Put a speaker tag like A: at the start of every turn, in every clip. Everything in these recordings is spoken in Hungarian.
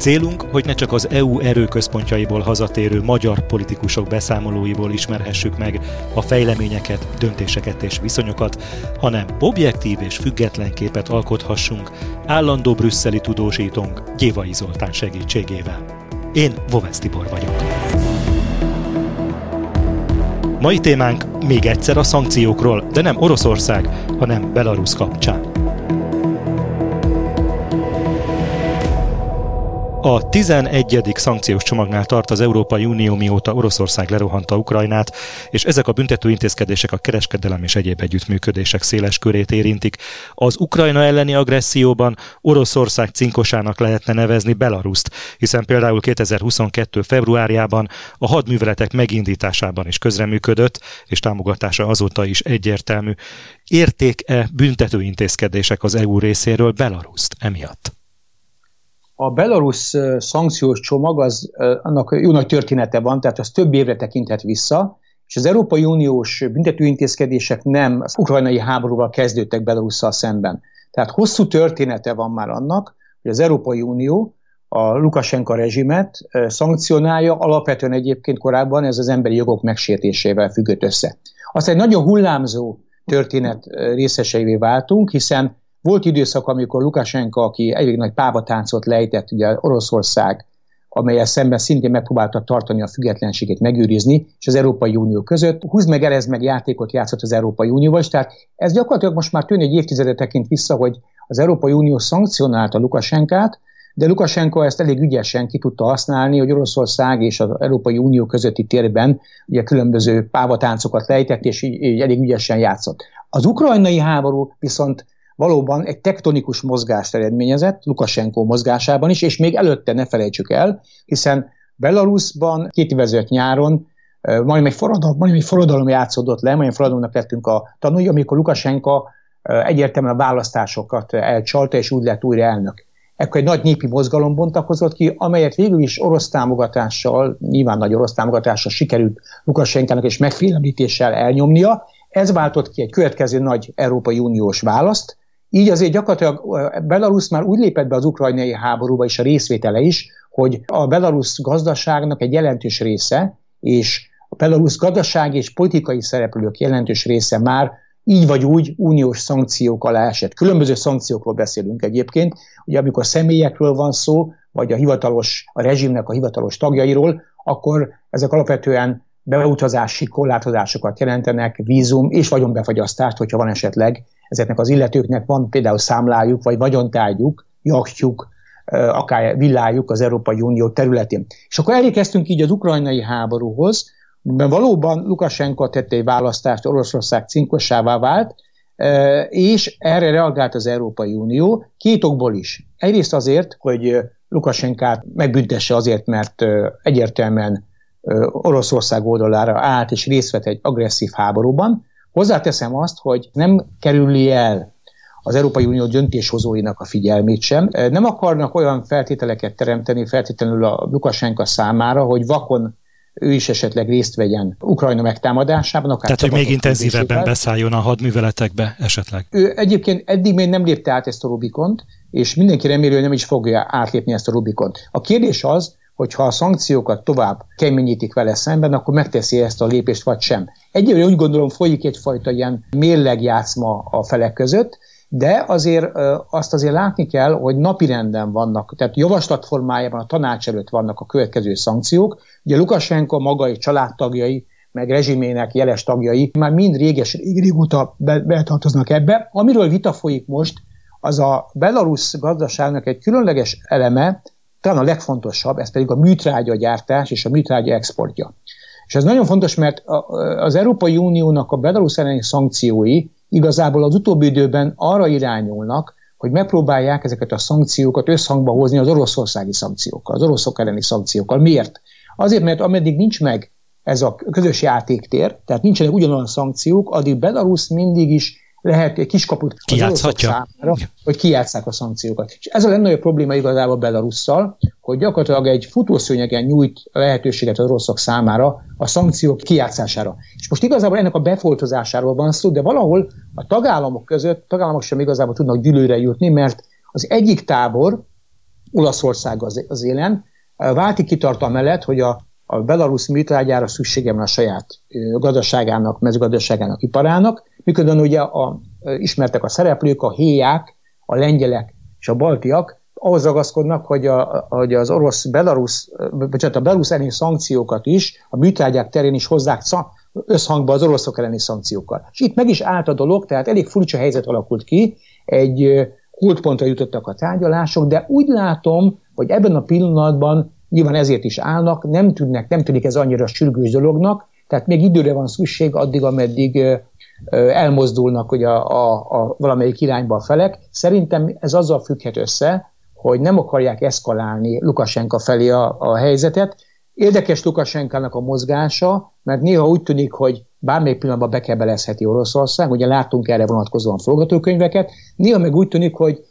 A: Célunk, hogy ne csak az EU erőközpontjaiból hazatérő magyar politikusok beszámolóiból ismerhessük meg a fejleményeket, döntéseket és viszonyokat, hanem objektív és független képet alkothassunk állandó brüsszeli tudósítónk Gyévai Zoltán segítségével. Én Vovesz Tibor vagyok. Mai témánk még egyszer a szankciókról, de nem Oroszország, hanem Belarus kapcsán. A 11. szankciós csomagnál tart az Európai Unió, mióta Oroszország lerohanta Ukrajnát, és ezek a büntető intézkedések a kereskedelem és egyéb együttműködések széles körét érintik. Az Ukrajna elleni agresszióban Oroszország cinkosának lehetne nevezni Belaruszt, hiszen például 2022. februárjában a hadműveletek megindításában is közreműködött, és támogatása azóta is egyértelmű. Érték-e büntető intézkedések az EU részéről Belaruszt emiatt?
B: A Belarus szankciós csomag, az, annak jó nagy története van, tehát az több évre tekinthet vissza, és az Európai Uniós büntetőintézkedések nem az ukrajnai háborúval kezdődtek Belarusszal szemben. Tehát hosszú története van már annak, hogy az Európai Unió a Lukasenka rezsimet szankcionálja, alapvetően egyébként korábban ez az emberi jogok megsértésével függött össze. Aztán egy nagyon hullámzó történet részeseivé váltunk, hiszen volt időszak, amikor Lukasenka, aki elég nagy pávatáncot lejtett, ugye Oroszország, amelyel szemben szintén megpróbálta tartani a függetlenségét, megőrizni, és az Európai Unió között. Húz meg, erez meg játékot játszott az Európai Unióval, tehát ez gyakorlatilag most már tűnik egy évtizede tekint vissza, hogy az Európai Unió szankcionálta Lukasenkát, de Lukasenko ezt elég ügyesen ki tudta használni, hogy Oroszország és az Európai Unió közötti térben ugye különböző pávatáncokat lejtett, és így, így elég ügyesen játszott. Az ukrajnai háború viszont valóban egy tektonikus mozgást eredményezett, Lukashenko mozgásában is, és még előtte ne felejtsük el, hiszen Belarusban két évezőt nyáron majd egy forradalom, majd egy forradalom játszódott le, majd egy forradalomnak lettünk a tanulni, amikor Lukashenko egyértelműen a választásokat elcsalta, és úgy lett újra elnök. Ekkor egy nagy népi mozgalom bontakozott ki, amelyet végül is orosz támogatással, nyilván nagy orosz támogatással sikerült Lukashenkának és megfélemlítéssel elnyomnia. Ez váltott ki egy következő nagy Európai Uniós választ, így azért gyakorlatilag Belarus már úgy lépett be az ukrajnai háborúba és a részvétele is, hogy a Belarus gazdaságnak egy jelentős része, és a Belarus gazdasági és politikai szereplők jelentős része már így vagy úgy uniós szankciók alá esett. Különböző szankciókról beszélünk egyébként, ugye amikor személyekről van szó, vagy a hivatalos, a rezsimnek a hivatalos tagjairól, akkor ezek alapvetően beutazási korlátozásokat jelentenek, vízum és vagyonbefagyasztást, hogyha van esetleg ezeknek az illetőknek van például számlájuk, vagy vagyontárgyuk, jachtjuk, akár villájuk az Európai Unió területén. És akkor elérkeztünk így az ukrajnai háborúhoz, mert valóban Lukasenko tette egy választást, Oroszország cinkossává vált, és erre reagált az Európai Unió két okból is. Egyrészt azért, hogy Lukasenkát megbüntesse azért, mert egyértelműen Oroszország oldalára állt és részt vett egy agresszív háborúban, Hozzáteszem azt, hogy nem kerüli el az Európai Unió döntéshozóinak a figyelmét sem. Nem akarnak olyan feltételeket teremteni feltétlenül a Lukasenka számára, hogy vakon ő is esetleg részt vegyen Ukrajna megtámadásában. Akár
A: Tehát, hogy még intenzívebben beszálljon a hadműveletekbe esetleg.
B: Ő egyébként eddig még nem lépte át ezt a Rubikont, és mindenki reméli, hogy nem is fogja átlépni ezt a Rubikont. A kérdés az, hogyha a szankciókat tovább keményítik vele szemben, akkor megteszi ezt a lépést, vagy sem. Egyébként úgy gondolom folyik egyfajta ilyen mérlegjátszma a felek között, de azért azt azért látni kell, hogy napirenden vannak, tehát javaslat formájában a tanács előtt vannak a következő szankciók. Ugye Lukasenko maga és családtagjai, meg rezsimének jeles tagjai már mind réges, régóta betartoznak ebbe. Amiről vita folyik most, az a Belarus gazdaságnak egy különleges eleme, talán a legfontosabb, ez pedig a műtrágya gyártás és a műtrágya exportja. És ez nagyon fontos, mert az Európai Uniónak a Belarus elleni szankciói igazából az utóbbi időben arra irányulnak, hogy megpróbálják ezeket a szankciókat összhangba hozni az oroszországi szankciókkal, az oroszok elleni szankciókkal. Miért? Azért, mert ameddig nincs meg ez a közös játéktér, tehát nincsenek ugyanolyan szankciók, addig Belarus mindig is lehet egy kiskaput
A: az
B: számára, hogy kijátszák a szankciókat. És ez a legnagyobb probléma igazából Belarusszal, hogy gyakorlatilag egy futószőnyegen nyújt lehetőséget az oroszok számára a szankciók kijátszására. És most igazából ennek a befoltozásáról van szó, de valahol a tagállamok között, tagállamok sem igazából tudnak gyűlőre jutni, mert az egyik tábor, Olaszország az, az élen, válti kitart mellett, hogy a, a Belarus műtrágyára szüksége van a saját gazdaságának, mezőgazdaságának, iparának, miközben ugye a, ismertek a szereplők, a héják, a lengyelek és a baltiak, ahhoz ragaszkodnak, hogy, a, hogy az orosz Belarus, vagy a Belarus elleni szankciókat is, a műtrágyák terén is hozzák összhangba az oroszok elleni szankciókkal. És itt meg is állt a dolog, tehát elég furcsa helyzet alakult ki, egy kultpontra jutottak a tárgyalások, de úgy látom, hogy ebben a pillanatban nyilván ezért is állnak, nem tűnnek, nem tűnik ez annyira sürgős dolognak, tehát még időre van szükség addig, ameddig elmozdulnak hogy a, a, a valamelyik irányba a felek. Szerintem ez azzal függhet össze, hogy nem akarják eszkalálni Lukasenka felé a, a helyzetet. Érdekes Lukasenkának a mozgása, mert néha úgy tűnik, hogy bármelyik pillanatban bekebelezheti Oroszország, ugye láttunk erre vonatkozóan forgatókönyveket, néha meg úgy tűnik, hogy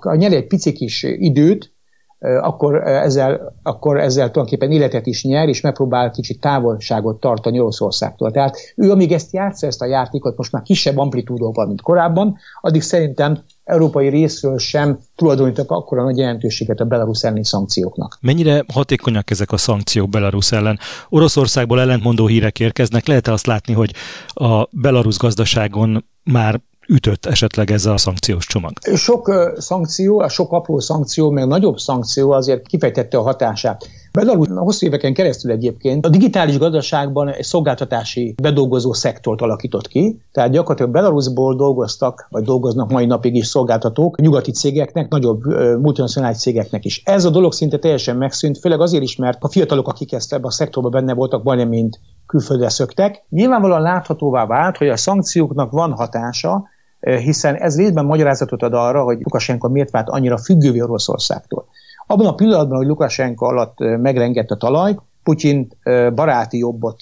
B: ha nyer egy pici kis időt, akkor ezzel, akkor ezzel tulajdonképpen életet is nyer, és megpróbál kicsit távolságot tartani Oroszországtól. Tehát ő, amíg ezt játsza, ezt a játékot, most már kisebb amplitúdóval, mint korábban, addig szerintem európai részről sem tulajdonítok akkora nagy jelentőséget a Belarus elleni szankcióknak.
A: Mennyire hatékonyak ezek a szankciók Belarus ellen? Oroszországból ellentmondó hírek érkeznek. Lehet-e azt látni, hogy a Belarus gazdaságon már ütött esetleg ez a szankciós csomag?
B: Sok szankció, a sok apró szankció, meg nagyobb szankció azért kifejtette a hatását. Belarus hosszú éveken keresztül egyébként a digitális gazdaságban egy szolgáltatási bedolgozó szektort alakított ki, tehát gyakorlatilag Belarusból dolgoztak, vagy dolgoznak mai napig is szolgáltatók nyugati cégeknek, nagyobb multinacionális cégeknek is. Ez a dolog szinte teljesen megszűnt, főleg azért is, mert a fiatalok, akik ezt ebben a szektorban benne voltak, majdnem mind külföldre szöktek. Nyilvánvalóan láthatóvá vált, hogy a szankcióknak van hatása, hiszen ez részben magyarázatot ad arra, hogy Lukasenko miért vált annyira függővé Oroszországtól. Abban a pillanatban, hogy Lukasenko alatt megrengett a talaj, Putyin baráti jobbot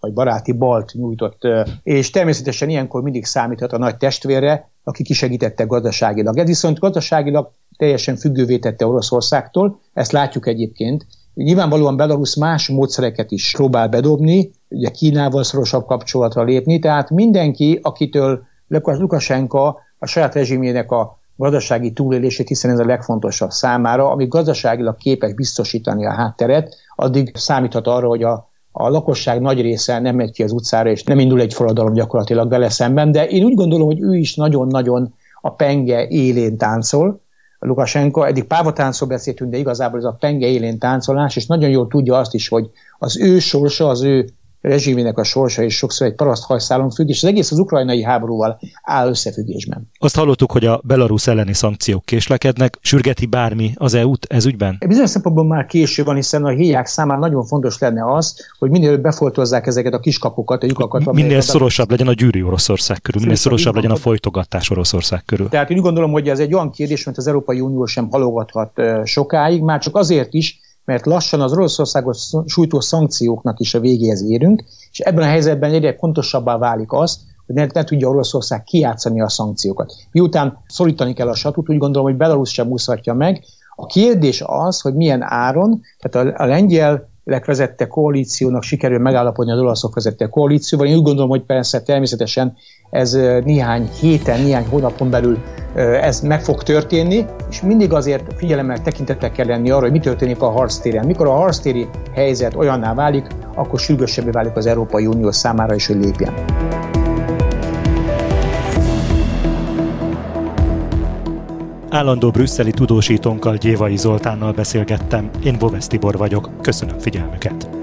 B: vagy baráti balt nyújtott, és természetesen ilyenkor mindig számíthat a nagy testvérre, aki kisegítette gazdaságilag. Ez viszont gazdaságilag teljesen függővé tette Oroszországtól, ezt látjuk egyébként. Nyilvánvalóan Belarus más módszereket is próbál bedobni, ugye Kínával szorosabb kapcsolatra lépni, tehát mindenki, akitől Lukasenka a saját rezsimjének a gazdasági túlélését, hiszen ez a legfontosabb számára, ami gazdaságilag képes biztosítani a hátteret, addig számíthat arra, hogy a, a lakosság nagy része nem megy ki az utcára, és nem indul egy forradalom gyakorlatilag vele szemben, de én úgy gondolom, hogy ő is nagyon-nagyon a penge élén táncol, Lukasenko, eddig pávatáncról beszéltünk, de igazából ez a penge élén táncolás, és nagyon jól tudja azt is, hogy az ő sorsa, az ő rezsimének a sorsa is sokszor egy paraszthajszálon függ, és az egész az ukrajnai háborúval áll összefüggésben.
A: Azt hallottuk, hogy a Belarus elleni szankciók késlekednek. Sürgeti bármi az EU-t ez ügyben?
B: Bizonyos szempontból már késő van, hiszen a héják számára nagyon fontos lenne az, hogy minél befoltozzák ezeket a kiskapukat, a lyukakat.
A: Minél szorosabb legyen a gyűrű Oroszország körül, minél szorosabb legyen a folytogatás Oroszország körül.
B: Tehát én úgy gondolom, hogy ez egy olyan kérdés, mert az Európai Unió sem halogathat sokáig, már csak azért is, mert lassan az Oroszországot sújtó szankcióknak is a végéhez érünk, és ebben a helyzetben egyre fontosabbá válik az, hogy ne, ne tudja Oroszország kiátszani a szankciókat. Miután szorítani kell a satut, úgy gondolom, hogy Belarus sem úszhatja meg. A kérdés az, hogy milyen áron, tehát a, a lengyel vezette koalíciónak sikerül megállapodni az olaszok vezette koalícióval. Én úgy gondolom, hogy persze természetesen ez néhány héten, néhány hónapon belül ez meg fog történni, és mindig azért figyelemmel tekintettel kell lenni arra, hogy mi történik a harctéren. Mikor a harctéri helyzet olyanná válik, akkor sürgősebbé válik az Európai Unió számára is, hogy lépjen.
A: Állandó brüsszeli tudósítónkkal Gyévai Zoltánnal beszélgettem, én Bovesz Tibor vagyok, köszönöm figyelmüket!